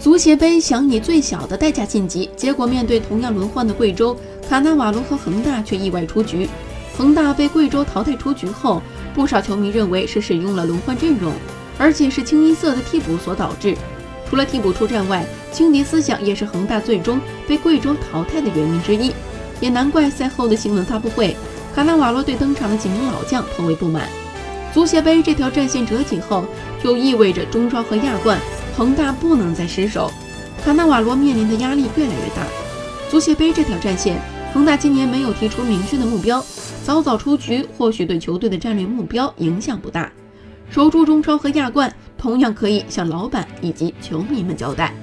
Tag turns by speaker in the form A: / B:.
A: 足协杯想以最小的代价晋级，结果面对同样轮换的贵州，卡纳瓦罗和恒大却意外出局。恒大被贵州淘汰出局后，不少球迷认为是使用了轮换阵容，而且是清一色的替补所导致。除了替补出战外，轻敌思想也是恒大最终被贵州淘汰的原因之一。也难怪赛后的新闻发布会，卡纳瓦罗对登场的几名老将颇为不满。足协杯这条战线折戟后，就意味着中超和亚冠。恒大不能再失手，卡纳瓦罗面临的压力越来越大。足协杯这条战线，恒大今年没有提出明确的目标，早早出局或许对球队的战略目标影响不大。守住中超和亚冠，同样可以向老板以及球迷们交代。